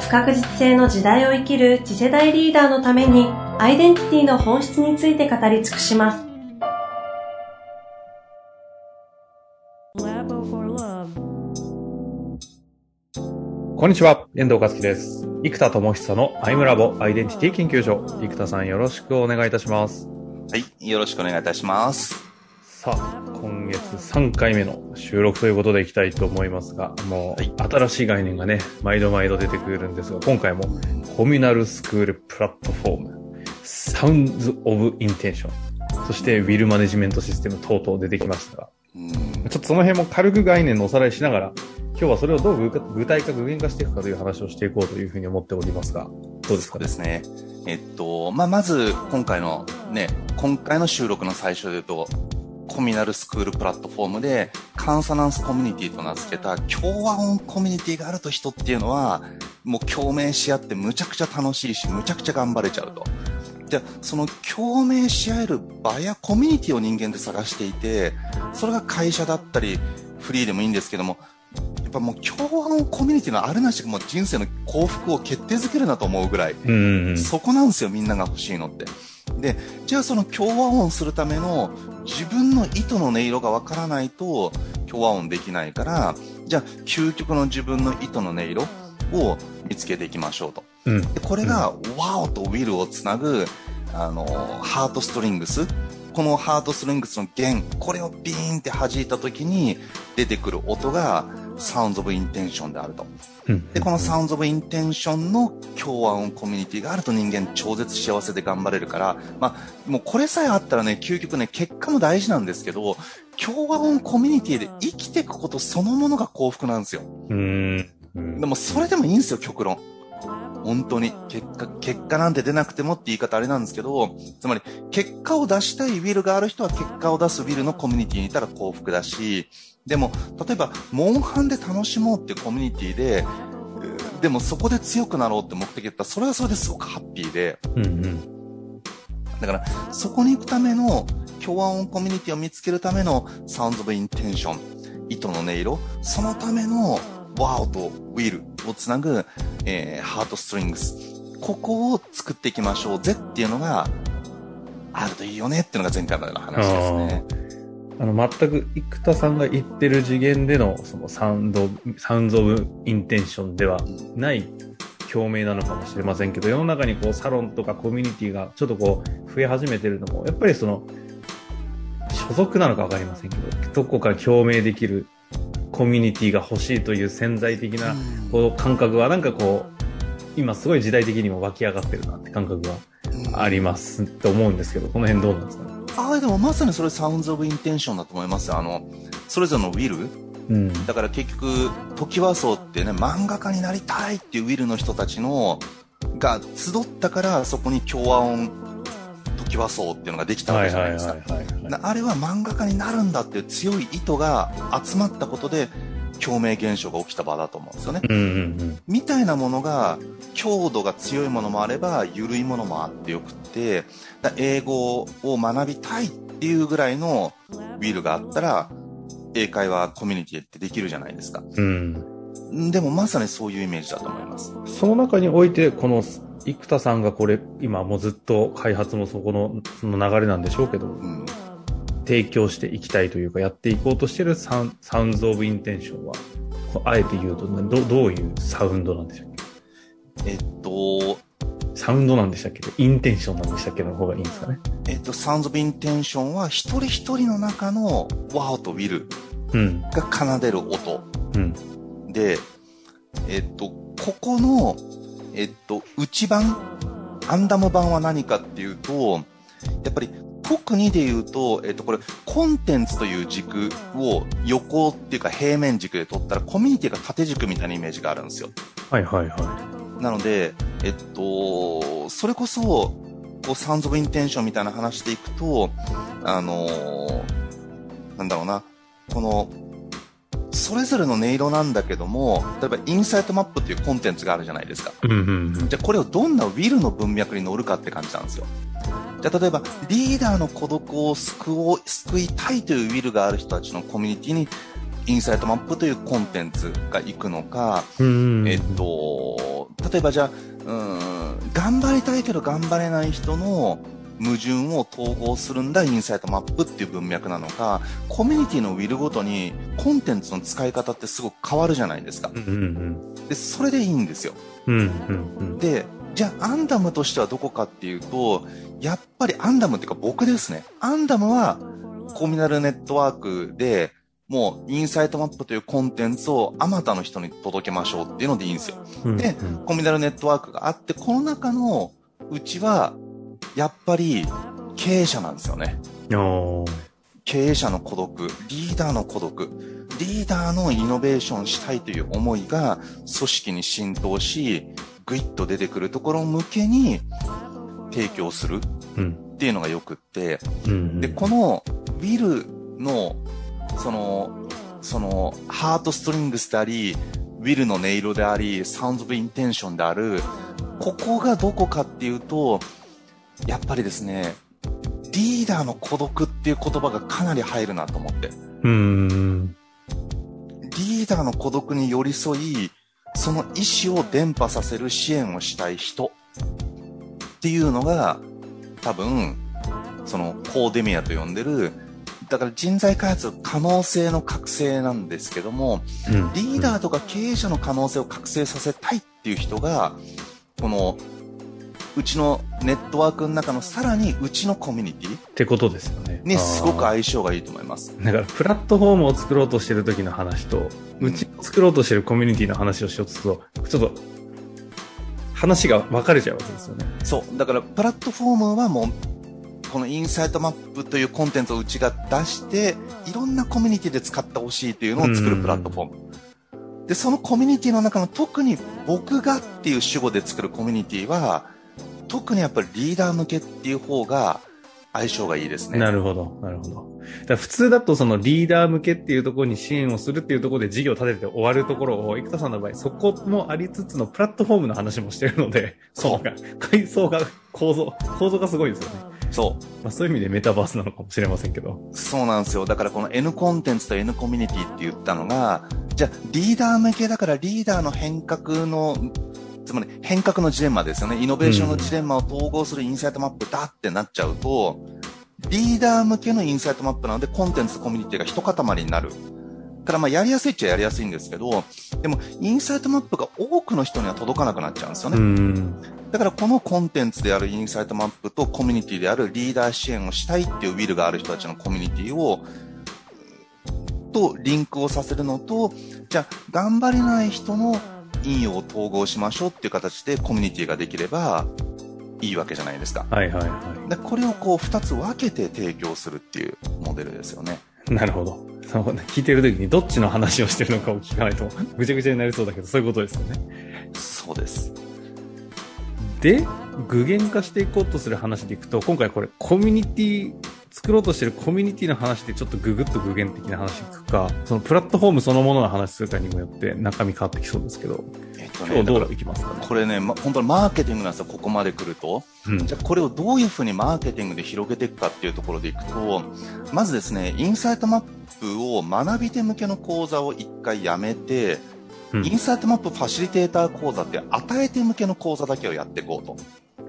不確実性の時代を生きる次世代リーダーのためにアイデンティティの本質について語り尽くしますこんにちは、遠藤和樹です。生田智久のアイムラボアイデンティティ研究所。生田さんよろしくお願いいたします。はい。よろしくお願いいたします。さあ、今月3回目の収録ということでいきたいと思いますが、もう、はい新しい概念がね、毎度毎度出てくるんですが、今回もコミュナルスクールプラットフォーム、サウンズオブインテンション、そしてウィルマネジメントシステム等々出てきましたが、うん。ちょっとその辺も軽く概念のおさらいしながら、今日はそれをどう具具体化、具現化していくかという話をしていこうというふうに思っておりますが、どうですか？ですね。えっと、まあ、まず、今回のね、今回の収録の最初で言うと、コミュナルスクールプラットフォームで、カンサナンスコミュニティと名付けた共和音コミュニティがあると人っていうのは、もう共鳴し合ってむちゃくちゃ楽しいし、むちゃくちゃ頑張れちゃうと。じゃあ、その共鳴し合える場やコミュニティを人間で探していて、それが会社だったり、フリーでもいいんですけども、やっぱもう共和音コミュニティのあるなしがもう人生の幸福を決定づけるなと思うぐらい、うんうんうん。そこなんですよ、みんなが欲しいのって。で、じゃあその共和音するための自分の糸の音色がわからないと共和音できないから、じゃあ究極の自分の糸の音色を見つけていきましょうと。うん。でこれが、ワオとウィルをつなぐ、あの、ハートストリングス。このハートストリングスの弦、これをビーンって弾いた時に出てくる音が、サウンズオブインテンションであると。うんで、このサウンズオブインテンションの共和音コミュニティがあると人間超絶幸せで頑張れるから、まあ、もうこれさえあったらね、究極ね、結果も大事なんですけど、共和音コミュニティで生きていくことそのものが幸福なんですよ。うーん。うんでもそれでもいいんですよ、極論。本当に。結果、結果なんて出なくてもって言い方あれなんですけど、つまり、結果を出したいウィルがある人は結果を出すウィルのコミュニティにいたら幸福だし、でも、例えば、モンハンで楽しもうっていうコミュニティで、でもそこで強くなろうって目的だったら、それはそれですごくハッピーで、うんうん。だから、そこに行くための、共和音コミュニティを見つけるためのサウンドオブインテンション、糸の音色、そのためのワオとウィルをつなぐ、えーハートストリングス。ここを作っていきましょうぜっていうのが、あるといいよねっていうのが前回までの話ですね。あの、全く生田さんが言ってる次元での、そのサウンド、サウンドオブインテンションではない共鳴なのかもしれませんけど、世の中にこう、サロンとかコミュニティがちょっとこう、増え始めてるのも、やっぱりその、所属なのかわかりませんけど、どこか共鳴できるコミュニティが欲しいという潜在的な、こう、感覚はなんかこう、今すごい時代的にも湧き上がってるなって感覚がありますと思うんですけど、この辺どうなんですかね？ああ、でもまさにそれサウンズオブインテンションだと思いますよ。あの、それぞれのウィル、うん。だから結局、時はそうってね、漫画家になりたいっていうウィルの人たちの、が集ったから、そこに共和音、時はそうっていうのができたわけじゃないですか。あれは漫画家になるんだっていう強い意図が集まったことで、共鳴現象が起きた場だと思うんですよね。うんうんみたいなものが、強度が強いものもあれば、緩いものもあってよくって、だ英語を学びたいっていうぐらいのウィルがあったら、英会話コミュニティってできるじゃないですか。うん。うん。でもまさにそういうイメージだと思います。その中において、この、生田さんがこれ、今もうずっと開発もそこの、その流れなんでしょうけど、うん。提供していきたいというか、やっていこうとしてるサウサウンズオブインテンションは、あえて言うと、ど、どういうサウンドなんでしたっけ？えっと、サウンドなんでしたっけ？インテンションなんでしたっけの方がいいんですかね？えっと、サウンド・オブ・インテンションは一人一人の中のワオとウィルうん。が奏でる音うん。で、えっと、ここの、えっと、内版、アンダム版は何かっていうと、やっぱり特にで言うと、えっと、これ、コンテンツという軸を横っていうか平面軸で取ったら、コミュニティが縦軸みたいなイメージがあるんですよ。はいはいはなので、えっと、それこそ、こう、サウンズ・オブ・インテンションみたいな話でいくと、あのーなんだろうな、この、それぞれの音色なんだけども、例えばインサイトマップっていうコンテンツがあるじゃないですか。うんうんうん。じゃあこれをどんなウィルの文脈に乗るかって感じなんですよ。じゃあ例えば、リーダーの孤独を救おう、救いたいというウィルがある人たちのコミュニティに、インサイトマップというコンテンツが行くのか、うんうんえっと、例えばじゃあ、うーん、頑張りたいけど頑張れない人の矛盾を統合するんだインサイトマップっていう文脈なのか、コミュニティのウィルごとにコンテンツの使い方ってすごく変わるじゃないですか。うんうんで、それでいいんですよ。うん。うんうんうん。で、じゃあアンダムとしてはどこかっていうと、やっぱりアンダムっていうか僕ですね。アンダムはコミナルネットワークで、もうインサイトマップというコンテンツをあまたの人に届けましょうっていうのでいいんですよ。うんでコミナルネットワークがあって、この中のうちは、やっぱり経営者なんですよね。経営者の孤独、リーダーの孤独、リーダーのイノベーションしたいという思いが組織に浸透し、グイッと出てくるところ向けに提供するうんっていうのがよくって、うんうん。で、このウィルの、その、その、ハートストリングスであり、ウィルの音色であり、サウンズ・オブ・インテンションである、ここがどこかっていうと、やっぱりですね、リーダーの孤独っていう言葉がかなり入るなと思って。うんうんリーダーの孤独に寄り添い、その意思を伝播させる支援をしたい人っていうのが、多分、そのコーデミアと呼んでる、だから人材開発可能性の覚醒なんですけども、うん。リーダーとか経営者の可能性を覚醒させたいっていう人が、この、うちのネットワークの中のさらにうちのコミュニティってことですよね。にすごくあ相性がいいと思います。ーだから、プラットフォームを作ろうとしてる時の話と、うち作ろうとしてるコミュニティの話をしようとすると、ちょっと、話が分かれちゃうわけですよね。そう。だから、プラットフォームはもう、このインサイトマップというコンテンツをうちが出して、いろんなコミュニティで使ってほしいというのを作るプラットフォーム。で、そのコミュニティの中の特に僕がっていう主語で作るコミュニティは、特にやっぱりリーダー向けっていう方が相性がいいですね。なるほど、なるほど。だ普通だとそのリーダー向けっていうところに支援をするっていうところで事業を立てて終わるところを、生田さんの場合、そこもありつつのプラットフォームの話もしてるので、そう か階層が、構造、構造がすごいですよね。そまあそういう意味でメタバースなのかもしれませんけど。う。そうなんですよ。だからこの N コンテンツと N コミュニティって言ったのが、じゃあリーダー向けだからリーダーの変革の、つまり変革のジレンマですよね。イノベーションのジレンマを統合するインサイトマップだってなっちゃうと、リーダー向けのインサイトマップなのでコンテンツとコミュニティが一塊になる。からまあやりやすいっちゃやりやすいんですけど、でもインサイトマップが多くの人には届かなくなっちゃうんですよね。うん。だからこのコンテンツであるインサイトマップとコミュニティであるリーダー支援をしたいっていうウィルがある人たちのコミュニティを、とリンクをさせるのと、じゃあ頑張れない人の引用を統合しましょうっていう形でコミュニティができればいいわけじゃないですか。はいはいはでこれをこう二つ分けて提供するっていうモデルですよね。い。なるほど。その聞いてる時にどっちの話をしてるのかを聞かないとぐちゃぐちゃになりそうだけど、そういうことですよね。そうです。で、具現化していこうとする話でいくと、今回これコミュニティ、作ろうとしてるコミュニティの話でちょっとググッと具現的な話いくか、そのプラットフォームそのものの話するかにもよって中身変わってきそうですけど、えっと今日どういきますかね？これね、ま、本当にマーケティングなんですよ、ここまで来ると。うんじゃあこれをどういうふうにマーケティングで広げていくかっていうところでいくと、まずですね、インサイトマップを学び手向けの講座を一回やめて、うんインサイトマップファシリテーター講座って与え手向けの講座だけをやっていこうと。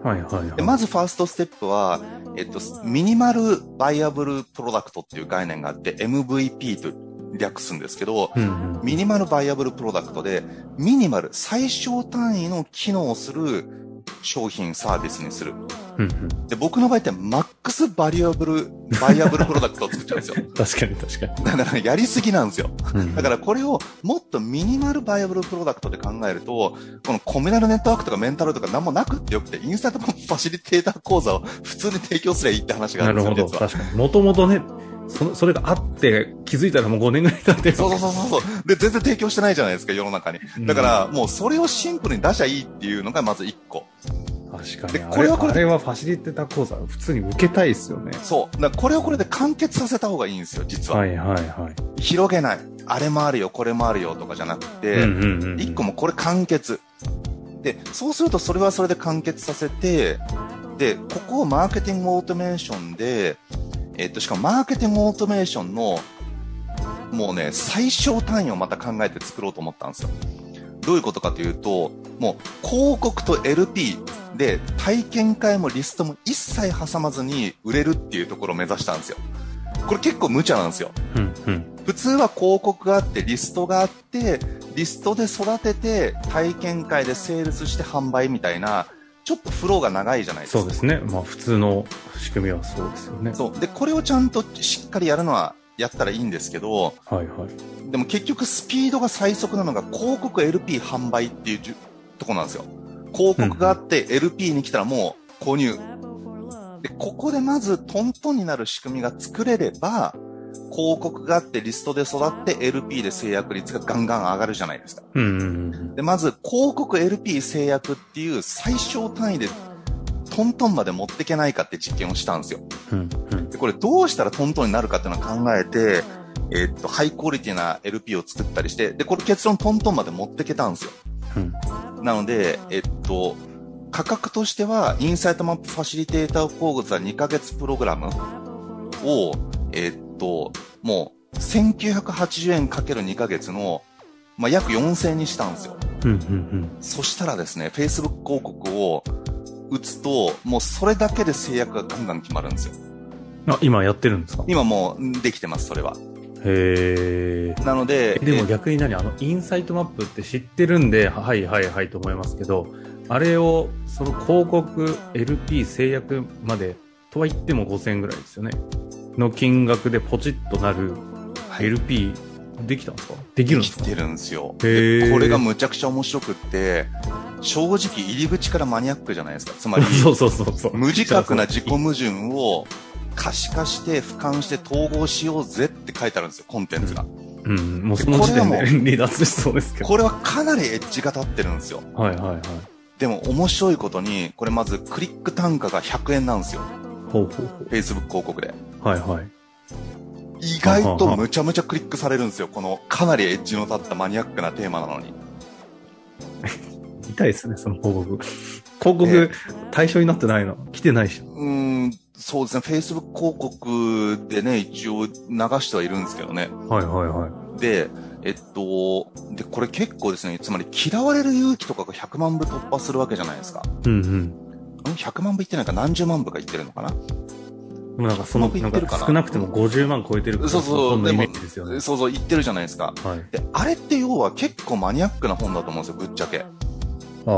はいはいはい。でまずファーストステップは、えっと、ミニマルバイアブルプロダクトっていう概念があって、MVP と略すんですけど、うんうん、ミニマルバイアブルプロダクトで、ミニマル、最小単位の機能をする商品、サービスにする。うんうん。で、僕の場合って max variable、viable product を作っちゃうんですよ。確かに確かに。だからやりすぎなんですよ。うんだからこれをもっと minimal viable product で考えると、このコミュナルネットワークとかメンタルとか何もなくってよくて、インスタントファシリテーター講座を普通に提供すればいいって話があるんですよ、なるほど。実は。確かに。もともとね、その、それがあって、気づいたらもう5年ぐらい経ってる。そうそうそうそう。で、全然提供してないじゃないですか、世の中に。だから、もうそれをシンプルに出しゃいいっていうのがまず1個。確かに。であこれはこれであれはファシリテーター講座、普通に受けたいですよね。そう。だこれをこれで完結させた方がいいんですよ、実は。はいはいはい。広げない。あれもあるよ、これもあるよとかじゃなくて、うんうんうんうん1個もこれ完結。で、そうするとそれはそれで完結させて、で、ここをマーケティングオートメーションで、えっと、しかもマーケティングオートメーションの、もうね、最小単位をまた考えて作ろうと思ったんですよ。どういうことかというと、もう広告と LP で体験会もリストも一切挟まずに売れるっていうところを目指したんですよ。これ結構無茶なんですよ。うんうん。普通は広告があって、リストがあって、リストで育てて、体験会でセールスして販売みたいな、ちょっとフローが長いじゃないですか。そうですね。まあ普通の仕組みはそうですよね。そう。で、これをちゃんとしっかりやるのは、やったらいいんですけど、はいはい。でも結局スピードが最速なのが広告 LP 販売っていうとこなんですよ。広告があって LP に来たらもう購入。で、ここでまずトントンになる仕組みが作れれば、広告があってリストで育って LP で制約率がガンガン上がるじゃないですか。で、まず広告 LP 制約っていう最小単位でトントンまで持っていけないかって実験をしたんですよ。うんうん。で、これどうしたらトントンになるかっていうのを考えて、えーっと、ハイクオリティな LP を作ったりして、で、これ結論トントンまで持っていけたんですよ。うん。なので、えっと、価格としては、インサイトマップファシリテーター講座2ヶ月プログラムを、えっと、もう、1980円かける2ヶ月の、まあ、約4000円にしたんですよ。うんうんそしたらですね、Facebook 広告を打つと、もうそれだけで制約がガンガン決まるんですよ。うん。あ、今やってるんですか？今もうできてます、それは。へえ。なので、えでもえ逆に何？あの、インサイトマップって知ってるんで、はいはいはいと思いますけど、あれを、その広告 LP 制約まで、とは言っても5000円ぐらいですよね。の金額でポチッとなるはい LP できたんですか？できるんですか生きてるんですよ。これがむちゃくちゃ面白くって、正直入り口からマニアックじゃないですか。つまり、そうそうそうそう。無自覚な自己矛盾を可視化して、俯瞰して統合しようぜって書いてあるんですよ、コンテンツが。うん、もうその時点これはで離脱しそうですけど。これはかなりエッジが立ってるんですよ。はいはいはい。でも面白いことに、これまずクリック単価が100円なんですよ。ほうほうほ Facebook 広告で。う。はいはい。意外とむちゃむちゃクリックされるんですよ。このかなりエッジの立ったマニアックなテーマなのに。痛いですね、その広告。広告、対象になってないの？来てないし。うーん、そうですね。Facebook 広告でね、一応流してはいるんですけどね。はいはいはい。で、えっと、で、これ結構ですね、つまり嫌われる勇気とかが100万部突破するわけじゃないですか。うんうん。ん ?100 万部いってないか？何十万部かいってるのかな？でもなんかその、な？んか少なくても50万超えてるからそうそうでも。そうそう、言ってるじゃないですか。はい。で、あれって要は結構マニアックな本だと思うんですよ、ぶっちゃけ。ああ、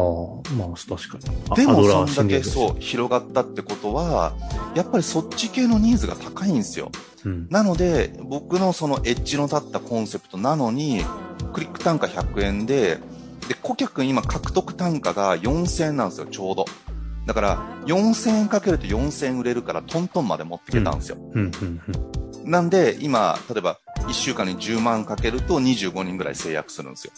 まあ確かに。あでもそんだけそう広がったってことは、やっぱりそっち系のニーズが高いんですよ。うん。なので、僕のそのエッジの立ったコンセプトなのに、クリック単価100円で、で、顧客今獲得単価が4000円なんですよ、ちょうど。だから、4000円かけると4000円売れるからトントンまで持ってけたんですよ。うんうんうん。なんで、今、例えば、1週間に10万かけると25人ぐらい制約するんですよ。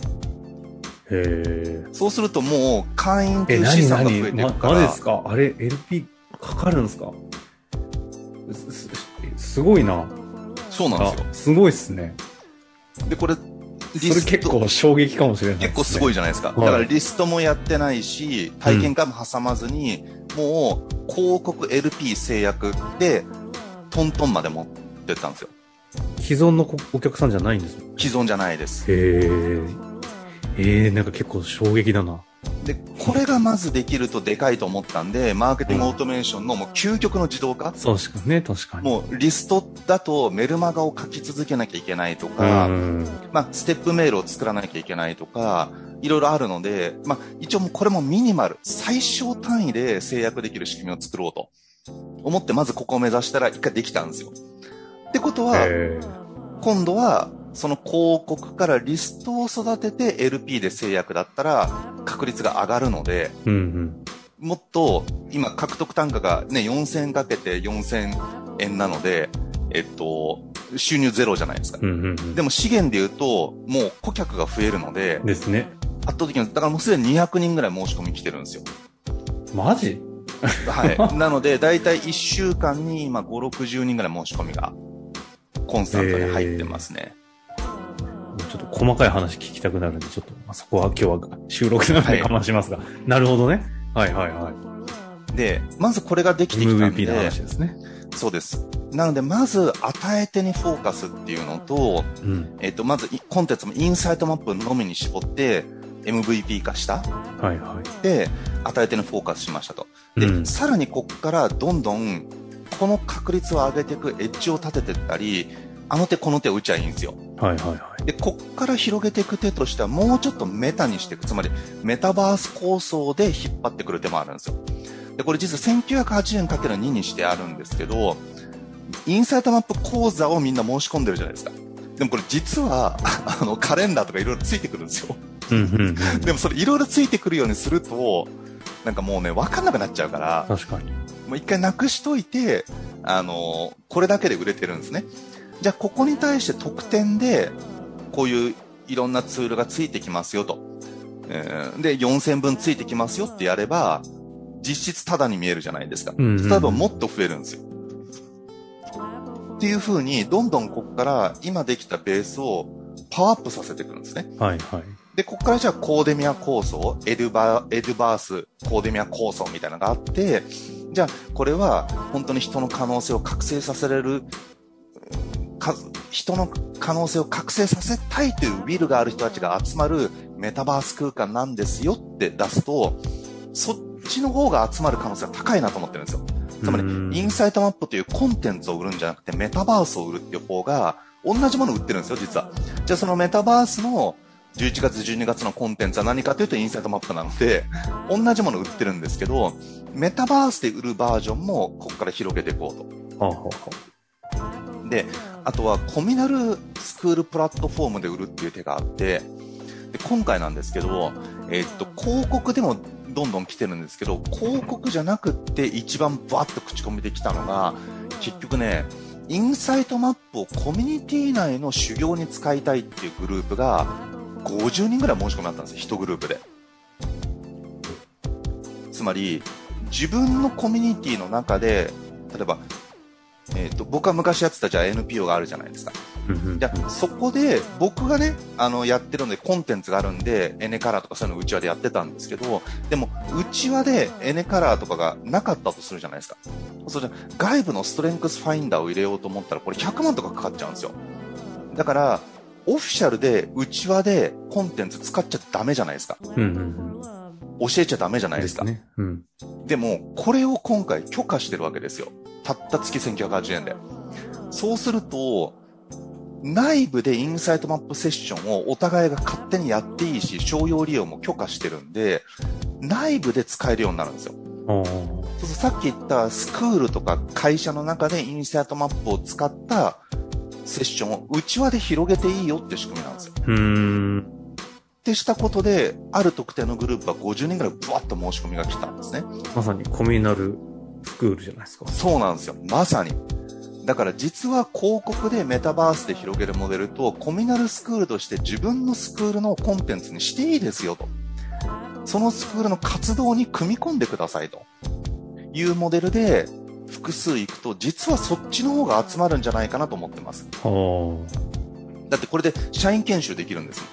へえ。そうするともう、会員とえ、いう資産が増えていま、くから。ですか？あれ、LP かかるんですかす、ごいな。そうなんですよ。あ、すごいっすね。で、これ、それ結構衝撃かもしれないね、結構すごいじゃないですか。はいだからリストもやってないし、体験会も挟まずに、もう広告 LP 制約で、トントンまで持ってったんですよ。既存のお客さんじゃないんですね既存じゃないです。へえ。ええなんか結構衝撃だな。で、これがまずできるとでかいと思ったんで、マーケティングオートメーションのもう究極の自動化、そうしかね、確かに。もうリストだとメルマガを書き続けなきゃいけないとか、うん。まあ、ステップメールを作らなきゃいけないとか、いろいろあるので、まあ、一応もうこれもミニマル、最小単位で制約できる仕組みを作ろうと思って、まずここを目指したら一回できたんですよ。ってことは、へ今度は、その広告からリストを育てて LP で制約だったら確率が上がるので、え。うんうん。もっと今獲得単価がね、4000円かけて4000円なので、えっと、収入ゼロじゃないですか。うんうんうん。でも資源で言うと、もう顧客が増えるので、ですね。圧倒的に、だからもうすでに200人ぐらい申し込み来てるんですよ。マジ？はい。なので、だいたい1週間に今5、60人ぐらい申し込みが、コンスタントに入ってますね。ちょっと細かい話聞きたくなるんで、ちょっと、まあ、そこは今日は収録なので我慢しますが。なるほどね。はいはいはい。で、まずこれができてきたん MVP ので、話ですね。そうです。なので、まず、与え手にフォーカスっていうのと、うん。えっと、まず、いコンテンツもインサイトマップのみに絞って、MVP 化した。はいはい。で、与え手にフォーカスしましたと。で、うんさらにこっからどんどん、この確率を上げていくエッジを立てていったり、あの手この手を打ちゃいいんですよ。はいはいはい。で、こっから広げていく手としては、もうちょっとメタにしていく。つまり、メタバース構想で引っ張ってくる手もあるんですよ。で、これ実は1980円かける2にしてあるんですけど、インサイトマップ講座をみんな申し込んでるじゃないですか。でもこれ実は、あの、カレンダーとかいろいろついてくるんですよ。でもそれいろいろついてくるようにすると、なんかもうね、わかんなくなっちゃうから、確かに。もう一回なくしといて、あのこれだけで売れてるんですね。じゃあ、ここに対して特典で、こういういろんなツールがついてきますよと。えーで、4000分ついてきますよってやれば、実質タダに見えるじゃないですか。うんうんうん例えばもっと増えるんですよ。っていう風に、どんどんここから今できたベースをパワーアップさせていくんですね。はいはい。で、ここからじゃあコーデミア構想、エドバエドバース、コーデミア構想みたいなのがあって、じゃあこれは本当に人の可能性を覚醒させれる、か人の可能性を覚醒させたいというウィルがある人たちが集まるメタバース空間なんですよって出すと、そっちの方が集まる可能性が高いなと思ってるんですよ。つまりう、んインサイトマップというコンテンツを売るんじゃなくて、メタバースを売るっていう方が、同じものを売ってるんですよ、実は。じゃあそのメタバースの11月、12月のコンテンツは何かというとインサイトマップなので、同じものを売ってるんですけど、メタバースで売るバージョンもここから広げていこうと。はあ、はあはで、あとはコミナルスクールプラットフォームで売るっていう手があって、で今回なんですけど、えっと、広告でもどんどん来てるんですけど、広告じゃなくって一番バーッと口コミで来たのが、結局ね、インサイトマップをコミュニティ内の修行に使いたいっていうグループが50人ぐらい申し込みあったんですよ、1グループで。つまり、自分のコミュニティの中で、例えば、えっ、と、僕は昔やってたじゃあ NPO があるじゃないですか。じゃあ、そこで、僕がね、あの、やってるので、コンテンツがあるんで、エネカラーとかそういうのうちわでやってたんですけど、でも、うちわでエネカラーとかがなかったとするじゃないですか。それじゃ外部のストレングスファインダーを入れようと思ったら、これ100万とかかかっちゃうんですよ。だから、オフィシャルで、うちわでコンテンツ使っちゃダメじゃないですか。うんうん教えちゃダメじゃう。なんいですか。ね。うん。でも、これを今回許可してるわけですよ。たった月1980円で。そうすると、内部でインサイトマップセッションをお互いが勝手にやっていいし、商用利用も許可してるんで、内部で使えるようになるんですよ。そうさっき言ったスクールとか会社の中でインサイトマップを使ったセッションを内輪で広げていいよって仕組みなんですよ。うーん。ってしたことで、ある特定のグループは50人ぐらいブワッと申し込みが来たんですね。まさにコミュナルスクールじゃないですか。そうなんですよ。まさに。だから実は広告でメタバースで広げるモデルとコミナルスクールとして自分のスクールのコンテンツにしていいですよと。そのスクールの活動に組み込んでくださいというモデルで複数行くと実はそっちの方が集まるんじゃないかなと思ってます。はだってこれで社員研修できるんですよ。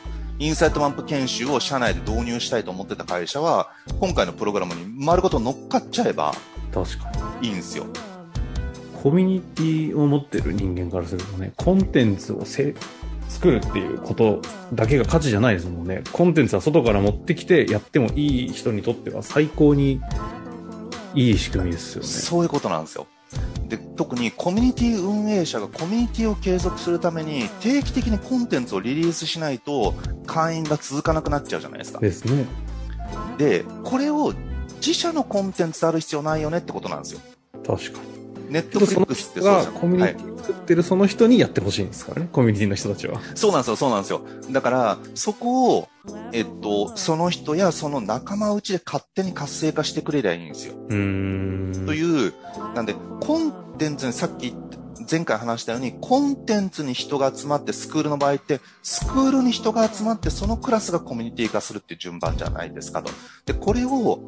インサイトマップ研修を社内で導入したいと思ってた会社は今回のプログラムに丸ごと乗っかっちゃえばあ。確かに。いいんですよ。コミュニティを持ってる人間からするとね、コンテンツをせ作るっていうことだけが価値じゃないですもんね。コンテンツは外から持ってきてやってもいい人にとっては最高にいい仕組みですよね。そういうことなんですよ。で、特にコミュニティ運営者がコミュニティを継続するために定期的にコンテンツをリリースしないと会員が続かなくなっちゃうじゃないですか。ですね。で、これを自社のコンテンツである必要ないよねってことなんですよ。確かに。ネットフリックスってそうがじゃんコミュニティ作ってるその人にやってほしいんですからね。コミュニティの人たちは。そうなんですよ、そうなんですよ。だから、そこを、えっと、その人やその仲間内で勝手に活性化してくれりゃいいんですよ。うーん。という、なんで、コンテンツにさっき前回話したように、コンテンツに人が集まって、スクールの場合って、スクールに人が集まって、そのクラスがコミュニティ化するっていう順番じゃないですかと。で、これを、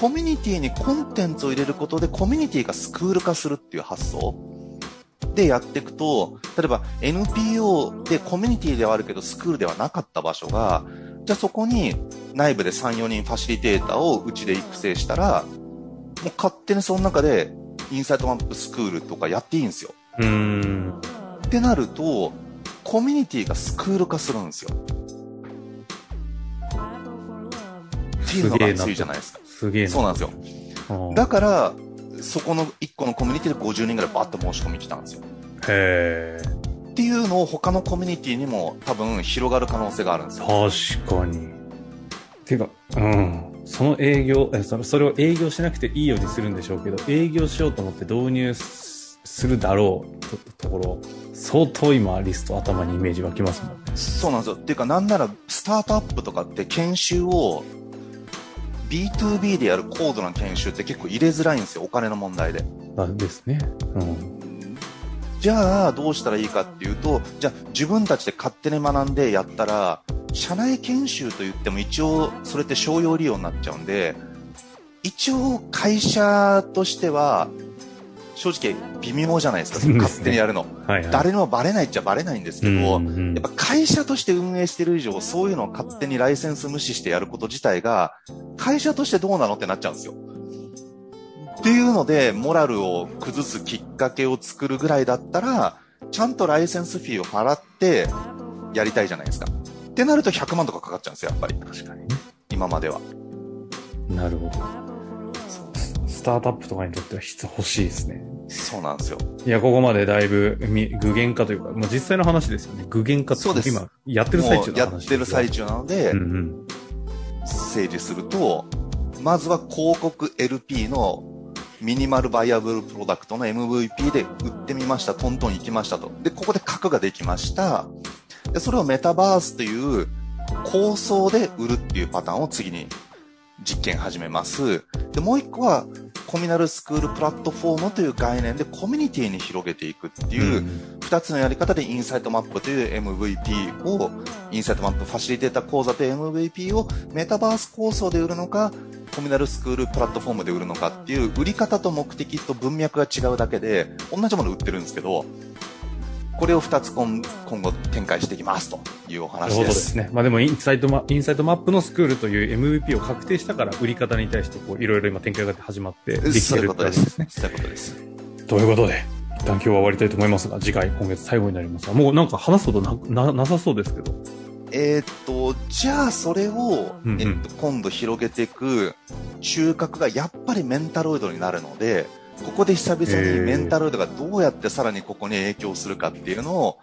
コミュニティにコンテンツを入れることで、コミュニティがスクール化するっていう発想でやっていくと、例えば NPO でコミュニティではあるけど、スクールではなかった場所が、じゃあそこに内部で3、4人ファシリテーターをうちで育成したら、もう勝手にその中でインサイトマップスクールとかやっていいんですよ。うーん。ってなると、コミュニティがスクール化するんですよ。っていうのが熱いじゃないですか。すげえな。そうなんですよ。うんだから、そこの1個のコミュニティで50人ぐらいバッと申し込み来たんですよ。へえ。っていうのを他のコミュニティにも多分広がる可能性があるんですよ。確かに。ていうか、うん。その営業、えそれそれを営業しなくていいようにするんでしょうけど、営業しようと思って導入すするだろうとところ、相当今リスト頭にイメージ湧きますもんね。そうなんですよ。っていうかなんならスタートアップとかって研修を B2B でやる高度な研修って結構入れづらいんですよ。お金の問題で。あですね。うん。じゃあ、どうしたらいいかっていうと、じゃあ、自分たちで勝手に学んでやったら、社内研修と言っても一応、それって商用利用になっちゃうんで、一応、会社としては、正直、微妙じゃないですか。勝手にやるの。はいはい。誰にもバレないっちゃバレないんですけど、うんうんやっぱ会社として運営してる以上、そういうのを勝手にライセンス無視してやること自体が、会社としてどうなのってなっちゃうんですよ。っていうので、モラルを崩すきっかけを作るぐらいだったら、ちゃんとライセンスフィーを払って、やりたいじゃないですか。ってなると100万とかかかっちゃうんですよ、やっぱり。確かにね。今までは。なるほど。スタートアップとかにとっては必欲しいですね。そうなんですよ。いや、ここまでだいぶみ具現化というか、まあ、実際の話ですよね。具現化ってそうです今、やってる最中もうやの話ってる最中。中なので、うんうん。整理すると、まずは広告 LP のミニマルバイアブルプロダクトの MVP で売ってみました。トントン行きましたと。で、ここで核ができました。で、それをメタバースという構想で売るっていうパターンを次に実験始めます。で、もう一個はコミュナルスクールプラットフォームという概念でコミュニティに広げていくっていう、二つのやり方でインサイトマップという MVP を、インサイトマップファシリテータ講座という MVP をメタバース構想で売るのか、コミュナルスクールプラットフォームで売るのかっていう売り方と目的と文脈が違うだけで、同じもの売ってるんですけど、これを二つ今今後展開していきますというお話で。ですすね。まあでもインサイトマ、インサイトマップのスクールという MVP を確定したから、売り方に対してこう、いろいろ今展開が始まって、できそういることです。ってわけですね。そういうことです。ということで、一旦今日は終わりたいと思いますが、次回、今月最後になりますが、もうなんか話すことな、な、なさそうですけど。えーっと、じゃあそれを、うんうんえっと、今度広げていく中核がやっぱりメンタロイドになるので、ここで久々にメンタロイドがどうやってさらにここに影響するかっていうのを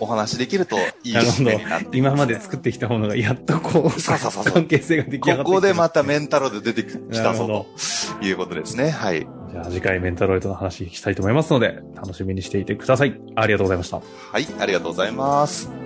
お話しできるといいなるほど締めになってね今まで作ってきたものがやっとこう、そうそうそうそう関係性が出来上がってここでまたメンタロイド出てきたぞどということですね。はい。じゃあ次回メンタロイドの話したいと思いますので、楽しみにしていてください。ありがとうございました。はい、ありがとうございます。